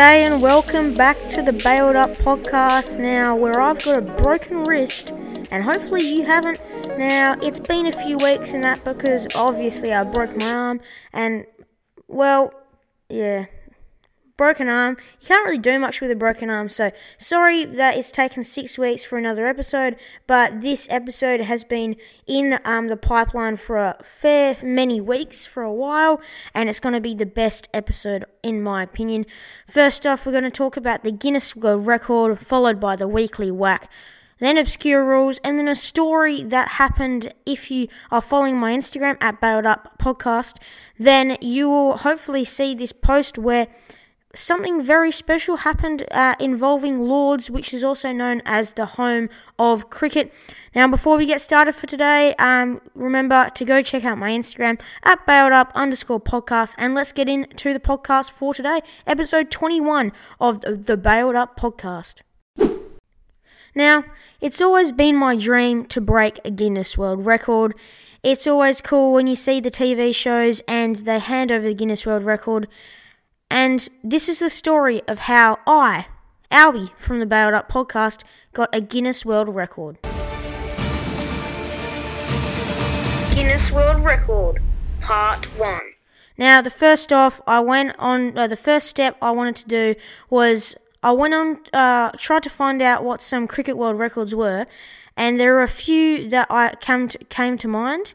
G'day and welcome back to the Bailed Up podcast. Now, where I've got a broken wrist, and hopefully you haven't. Now, it's been a few weeks in that because obviously I broke my arm, and well, yeah, broken arm. You can't really do much with a broken arm, so sorry that it's taken six weeks for another episode, but this episode has been in um, the pipeline for a fair many weeks, for a while, and it's going to be the best episode in my opinion. First off, we're going to talk about the Guinness World Record, followed by the weekly whack then obscure rules, and then a story that happened if you are following my Instagram at Bailed Up Podcast, then you will hopefully see this post where something very special happened uh, involving Lords, which is also known as the home of cricket. Now, before we get started for today, um, remember to go check out my Instagram at bailed up underscore podcast, and let's get into the podcast for today, episode 21 of the, the Bailed Up podcast. Now, it's always been my dream to break a Guinness World Record. It's always cool when you see the TV shows and they hand over the Guinness World Record and this is the story of how I, Albie from the Bailed Up podcast, got a Guinness World Record. Guinness World Record, Part 1. Now, the first off, I went on, uh, the first step I wanted to do was I went on, uh, tried to find out what some cricket world records were, and there are a few that I came to, came to mind.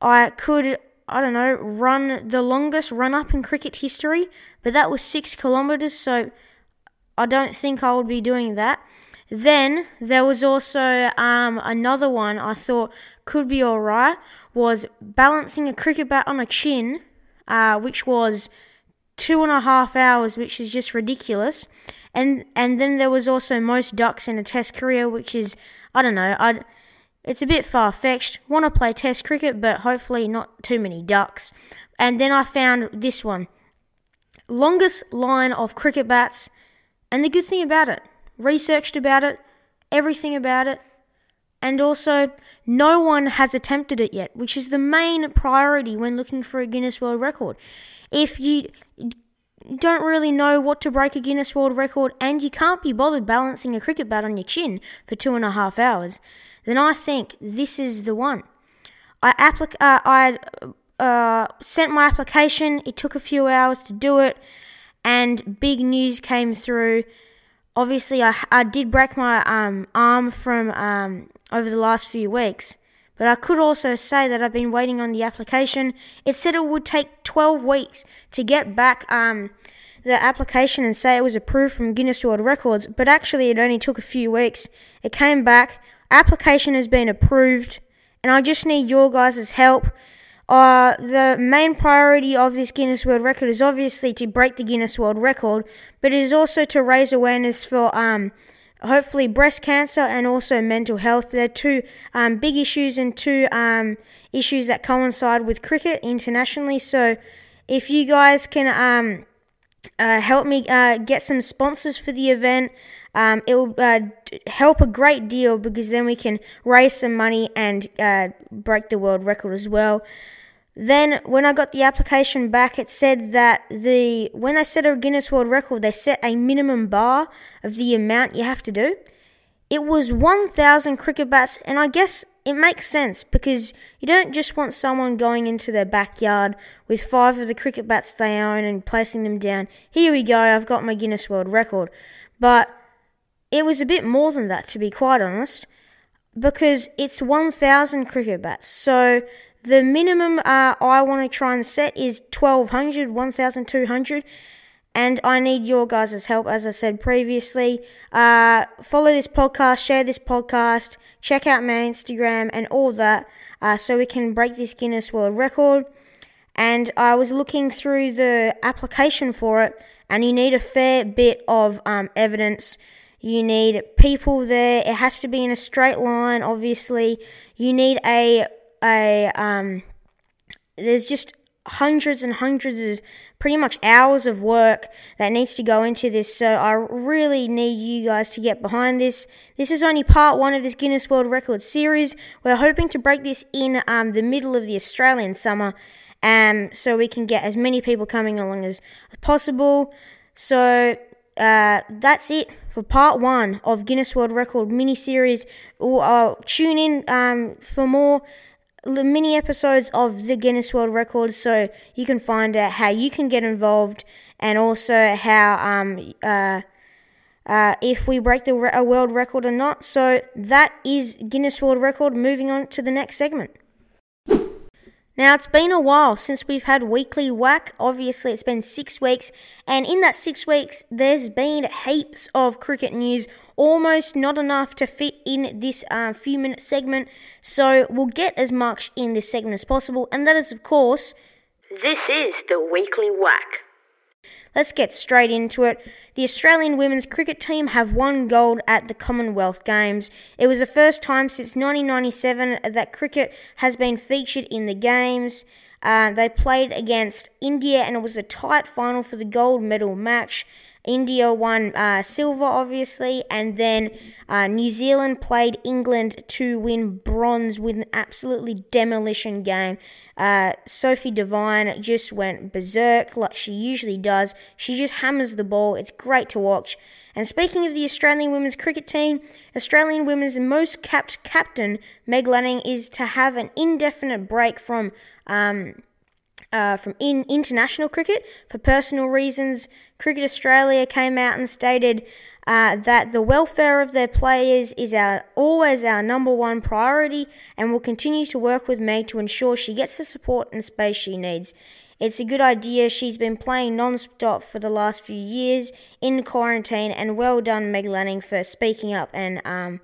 I could I don't know, run the longest run up in cricket history, but that was six kilometres, so I don't think I would be doing that. Then there was also um, another one I thought could be alright was balancing a cricket bat on a chin, uh, which was two and a half hours, which is just ridiculous. And and then there was also most ducks in a Test career, which is I don't know I it's a bit far fetched. Want to play Test cricket, but hopefully not too many ducks. And then I found this one longest line of cricket bats. And the good thing about it, researched about it, everything about it, and also no one has attempted it yet, which is the main priority when looking for a Guinness World Record. If you don't really know what to break a Guinness World Record and you can't be bothered balancing a cricket bat on your chin for two and a half hours, then I think this is the one. I applic- uh, I uh, sent my application. It took a few hours to do it, and big news came through. Obviously, I, I did break my um, arm from um, over the last few weeks, but I could also say that I've been waiting on the application. It said it would take 12 weeks to get back um, the application and say it was approved from Guinness World Records, but actually, it only took a few weeks. It came back application has been approved, and I just need your guys' help. Uh, the main priority of this Guinness World Record is obviously to break the Guinness World Record, but it is also to raise awareness for um, hopefully breast cancer and also mental health. They're two um, big issues and two um, issues that coincide with cricket internationally. So if you guys can um, uh, help me uh, get some sponsors for the event, um, it will uh, help a great deal because then we can raise some money and uh, break the world record as well. Then, when I got the application back, it said that the when they set a Guinness World Record, they set a minimum bar of the amount you have to do. It was 1,000 cricket bats, and I guess it makes sense because you don't just want someone going into their backyard with five of the cricket bats they own and placing them down. Here we go, I've got my Guinness World Record. But it was a bit more than that, to be quite honest, because it's 1,000 cricket bats. So the minimum uh, I want to try and set is 1,200, 1,200. And I need your guys' help, as I said previously. Uh, follow this podcast, share this podcast, check out my Instagram and all that, uh, so we can break this Guinness World Record. And I was looking through the application for it, and you need a fair bit of um, evidence you need people there. It has to be in a straight line, obviously. You need a a um there's just hundreds and hundreds of pretty much hours of work that needs to go into this. So I really need you guys to get behind this. This is only part one of this Guinness World Record series. We're hoping to break this in um, the middle of the Australian summer, um, so we can get as many people coming along as possible. So uh, that's it for part one of Guinness World Record mini series. Uh, tune in um, for more mini episodes of the Guinness World Records so you can find out how you can get involved and also how um, uh, uh, if we break the re- world record or not. So that is Guinness World Record. Moving on to the next segment. Now, it's been a while since we've had weekly whack. Obviously, it's been six weeks, and in that six weeks, there's been heaps of cricket news, almost not enough to fit in this uh, few minute segment. So, we'll get as much in this segment as possible, and that is, of course, This is the weekly whack. Let's get straight into it. The Australian women's cricket team have won gold at the Commonwealth Games. It was the first time since 1997 that cricket has been featured in the Games. Uh, they played against India and it was a tight final for the gold medal match. India won uh, silver, obviously, and then uh, New Zealand played England to win bronze with an absolutely demolition game. Uh, Sophie Devine just went berserk like she usually does. She just hammers the ball. It's great to watch. And speaking of the Australian women's cricket team, Australian women's most capped captain, Meg Lanning, is to have an indefinite break from. Um, uh, from in international cricket for personal reasons. Cricket Australia came out and stated uh, that the welfare of their players is our always our number one priority, and will continue to work with Meg to ensure she gets the support and space she needs. It's a good idea. She's been playing non-stop for the last few years in quarantine, and well done, Meg Lanning, for speaking up and um,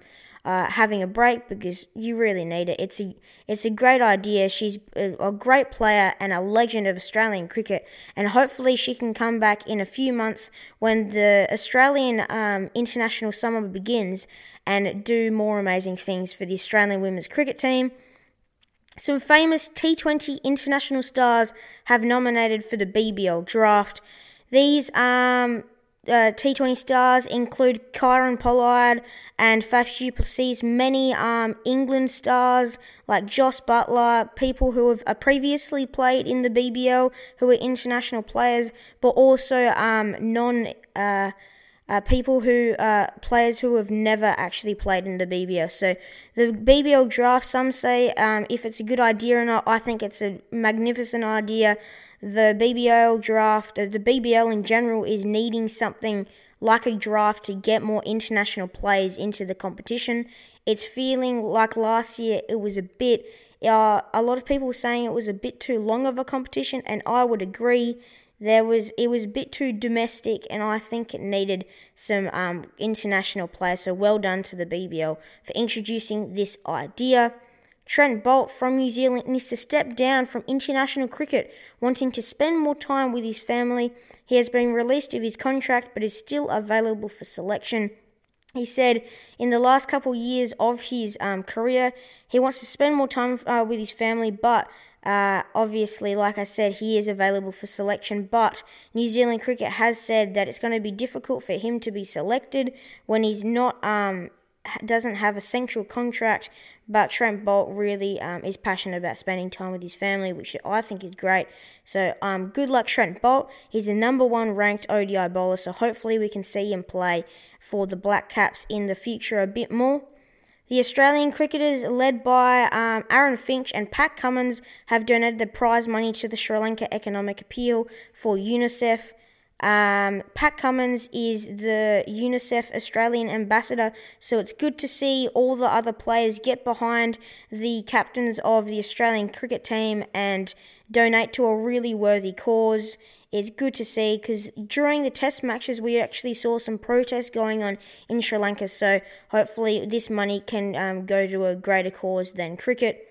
uh, having a break because you really need it. It's a it's a great idea. She's a, a, great player and a legend of Australian cricket, and hopefully she can come back in a few months when the Australian um, international summer begins and do more amazing things for the Australian women's cricket team. Some famous T20 international stars have nominated for the BBL draft. These um, uh, T20 stars include Kieron Pollard and Faf du Plessis, many um, England stars like Jos Buttler, people who have uh, previously played in the BBL, who are international players, but also um, non uh, uh, people who uh, players who have never actually played in the BBL. So the BBL draft, some say um, if it's a good idea or not. I think it's a magnificent idea the BBL draft, uh, the BBL in general, is needing something like a draft to get more international players into the competition. It's feeling like last year it was a bit. Uh, a lot of people were saying it was a bit too long of a competition, and I would agree. There was it was a bit too domestic, and I think it needed some um, international players. So well done to the BBL for introducing this idea. Trent Boult from New Zealand needs to step down from international cricket, wanting to spend more time with his family. He has been released of his contract but is still available for selection. He said in the last couple of years of his um, career, he wants to spend more time uh, with his family, but uh, obviously, like I said, he is available for selection. But New Zealand cricket has said that it's going to be difficult for him to be selected when he's not um, doesn't have a central contract but Trent Boult really um, is passionate about spending time with his family, which I think is great. So um, good luck, Trent Boult. He's the number one ranked ODI bowler, so hopefully we can see him play for the Black Caps in the future a bit more. The Australian cricketers, led by um, Aaron Finch and Pat Cummins, have donated the prize money to the Sri Lanka Economic Appeal for UNICEF. Um, Pat Cummins is the UNICEF Australian ambassador, so it's good to see all the other players get behind the captains of the Australian cricket team and donate to a really worthy cause. It's good to see because during the test matches, we actually saw some protests going on in Sri Lanka, so hopefully, this money can um, go to a greater cause than cricket.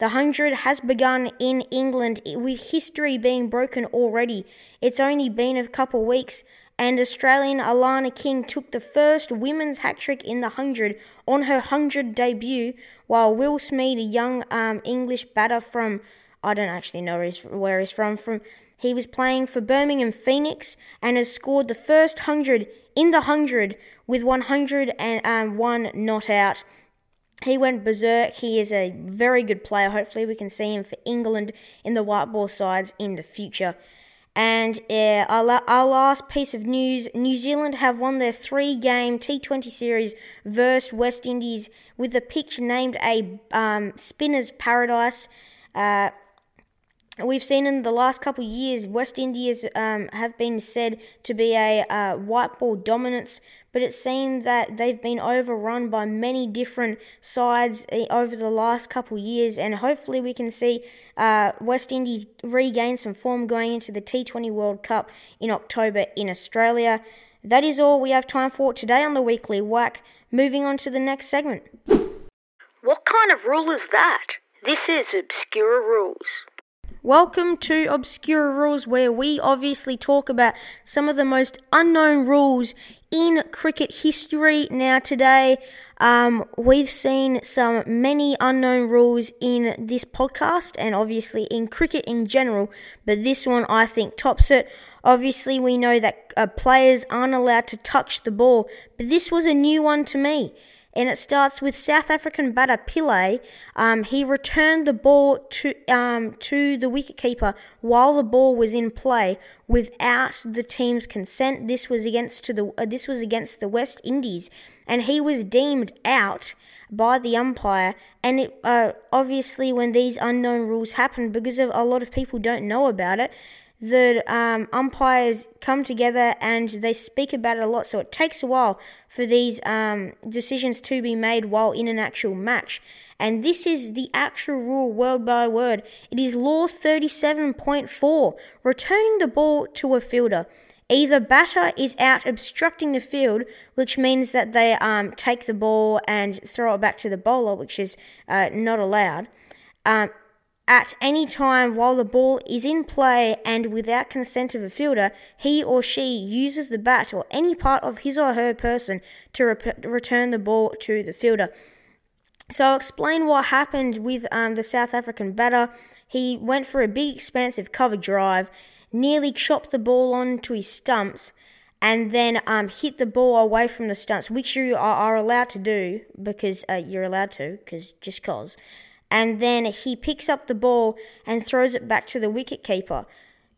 The 100 has begun in England with history being broken already. It's only been a couple weeks, and Australian Alana King took the first women's hat trick in the 100 on her 100 debut, while Will Smeed, a young um, English batter from, I don't actually know where he's from, from he was playing for Birmingham Phoenix and has scored the first 100 in the 100 with 101 not out. He went berserk. He is a very good player. Hopefully, we can see him for England in the white ball sides in the future. And uh, our, our last piece of news New Zealand have won their three game T20 series versus West Indies with the pitch named a um, spinner's paradise. Uh, we've seen in the last couple of years, West Indies um, have been said to be a uh, white ball dominance, but it seemed that they've been overrun by many different sides eh, over the last couple of years, and hopefully we can see uh, West Indies regain some form going into the T20 World Cup in October in Australia. That is all we have time for today on the Weekly Whack. Moving on to the next segment. What kind of rule is that? This is Obscure Rules. Welcome to Obscure Rules, where we obviously talk about some of the most unknown rules in cricket history. Now, today, um, we've seen some many unknown rules in this podcast and obviously in cricket in general, but this one I think tops it. Obviously, we know that uh, players aren't allowed to touch the ball, but this was a new one to me and it starts with South African batter Pillay. Um, he returned the ball to um, to the wicketkeeper while the ball was in play without the team's consent. This was against to the uh, this was against the West Indies, and he was deemed out by the umpire. And it, uh, obviously, when these unknown rules happen, because a lot of people don't know about it, the um, umpires come together and they speak about it a lot. So it takes a while for these um, decisions to be made while in an actual match. And this is the actual rule, word by word. It is Law 37.4, returning the ball to a fielder. Either batter is out obstructing the field, which means that they um, take the ball and throw it back to the bowler, which is uh, not allowed. Um, at any time while the ball is in play and without consent of a fielder, he or she uses the bat or any part of his or her person to return the ball to the fielder. So I'll explain what happened with um, the South African batter. He went for a big, expansive cover drive, nearly chopped the ball onto his stumps, and then um, hit the ball away from the stumps, which you are, are allowed to do because uh, you're allowed to, because just cause and then he picks up the ball and throws it back to the wicketkeeper.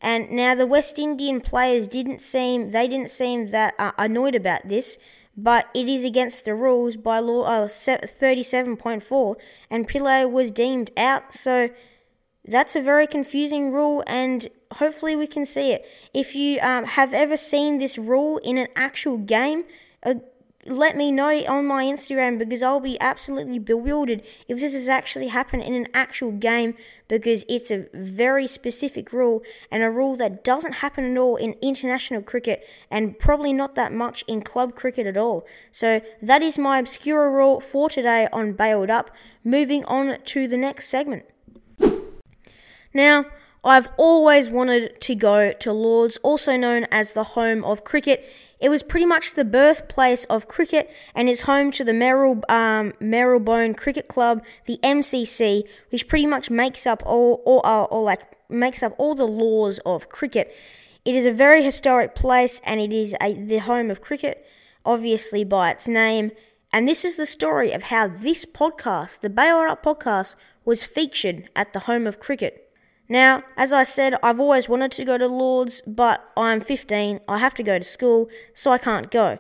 And now the West Indian players didn't seem they didn't seem that uh, annoyed about this, but it is against the rules by law uh, 37.4 and Pillay was deemed out. So that's a very confusing rule and hopefully we can see it. If you um, have ever seen this rule in an actual game, uh, let me know on my Instagram because I'll be absolutely bewildered if this has actually happened in an actual game because it's a very specific rule and a rule that doesn't happen at all in international cricket and probably not that much in club cricket at all. So that is my obscure rule for today on Bailed Up. Moving on to the next segment. Now, I've always wanted to go to Lords, also known as the home of cricket. It was pretty much the birthplace of cricket and is home to the Merrill, um, Cricket Club, the MCC, which pretty much makes up all, uh, all like makes up all the laws of cricket. It is a very historic place and it is a, the home of cricket, obviously by its name. And this is the story of how this podcast, the Up podcast, was featured at the home of cricket. Now, as I said, I've always wanted to go to Lords, but I'm 15, I have to go to school, so I can't go.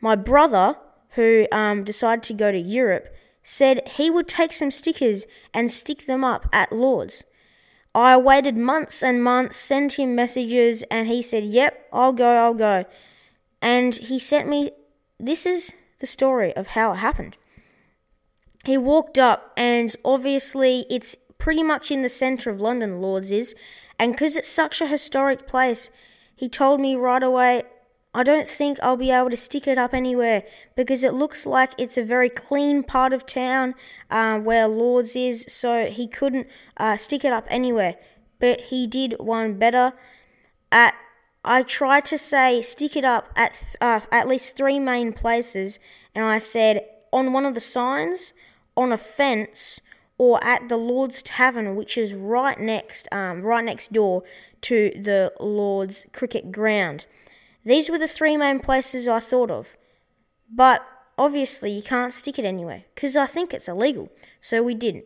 My brother, who um, decided to go to Europe, said he would take some stickers and stick them up at Lords. I waited months and months, sent him messages, and he said, Yep, I'll go, I'll go. And he sent me this is the story of how it happened. He walked up, and obviously it's pretty much in the centre of London, Lords is, and because it's such a historic place, he told me right away, I don't think I'll be able to stick it up anywhere because it looks like it's a very clean part of town uh, where Lords is, so he couldn't uh, stick it up anywhere. But he did one better. At I tried to say stick it up at uh, at least three main places, and I said on one of the signs, on a fence, or at the Lord's Tavern, which is right next, um, right next door to the Lord's cricket ground. These were the three main places I thought of, but obviously you can't stick it anywhere because I think it's illegal. So we didn't.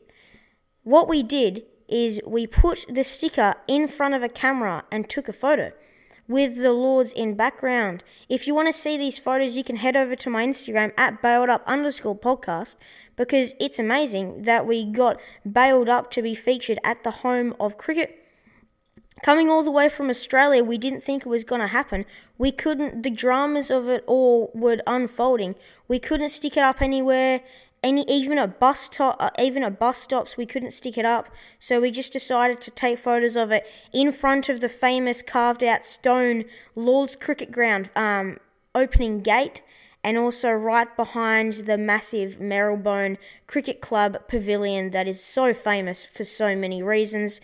What we did is we put the sticker in front of a camera and took a photo with the Lords in background. If you want to see these photos, you can head over to my Instagram at bailed up underscore podcast because it's amazing that we got bailed up to be featured at the home of cricket. Coming all the way from Australia, we didn't think it was going to happen. We couldn't, the dramas of it all were unfolding. We couldn't stick it up anywhere. Any, even at bus stop, uh, even at bus stops, we couldn't stick it up. So we just decided to take photos of it in front of the famous carved out stone Lord's Cricket Ground um, opening gate, and also right behind the massive Marylebone Cricket Club pavilion that is so famous for so many reasons.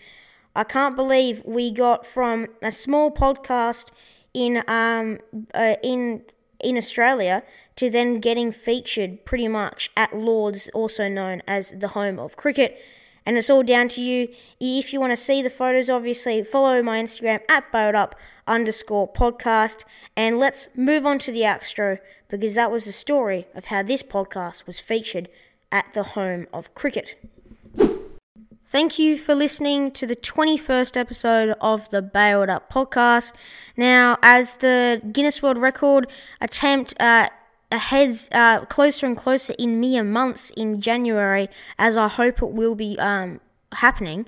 I can't believe we got from a small podcast in um uh, in in Australia to then getting featured pretty much at Lords, also known as the home of cricket. And it's all down to you. If you want to see the photos, obviously follow my Instagram at up underscore podcast. And let's move on to the outro because that was the story of how this podcast was featured at the home of cricket. Thank you for listening to the 21st episode of the Bailed Up podcast. Now, as the Guinness World Record attempt uh, heads uh, closer and closer in mere months in January, as I hope it will be um, happening,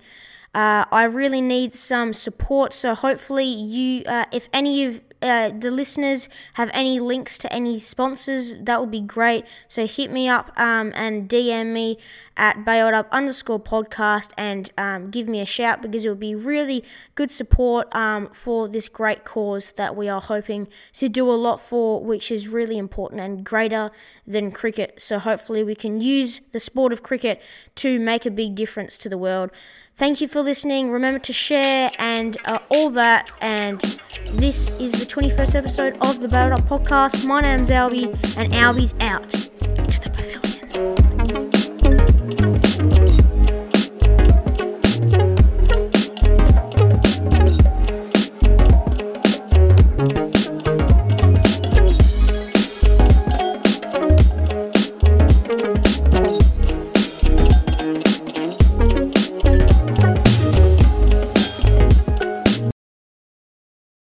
uh, I really need some support. So, hopefully, you, uh, if any of uh, the listeners have any links to any sponsors, that would be great. So hit me up um, and DM me at bailed up underscore podcast and um, give me a shout because it would be really good support um, for this great cause that we are hoping to do a lot for, which is really important and greater than cricket. So hopefully we can use the sport of cricket to make a big difference to the world. Thank you for listening. Remember to share and uh, all that. And this is the 21st episode of the Bailed Up Podcast. My name's Albie, and Albie's out.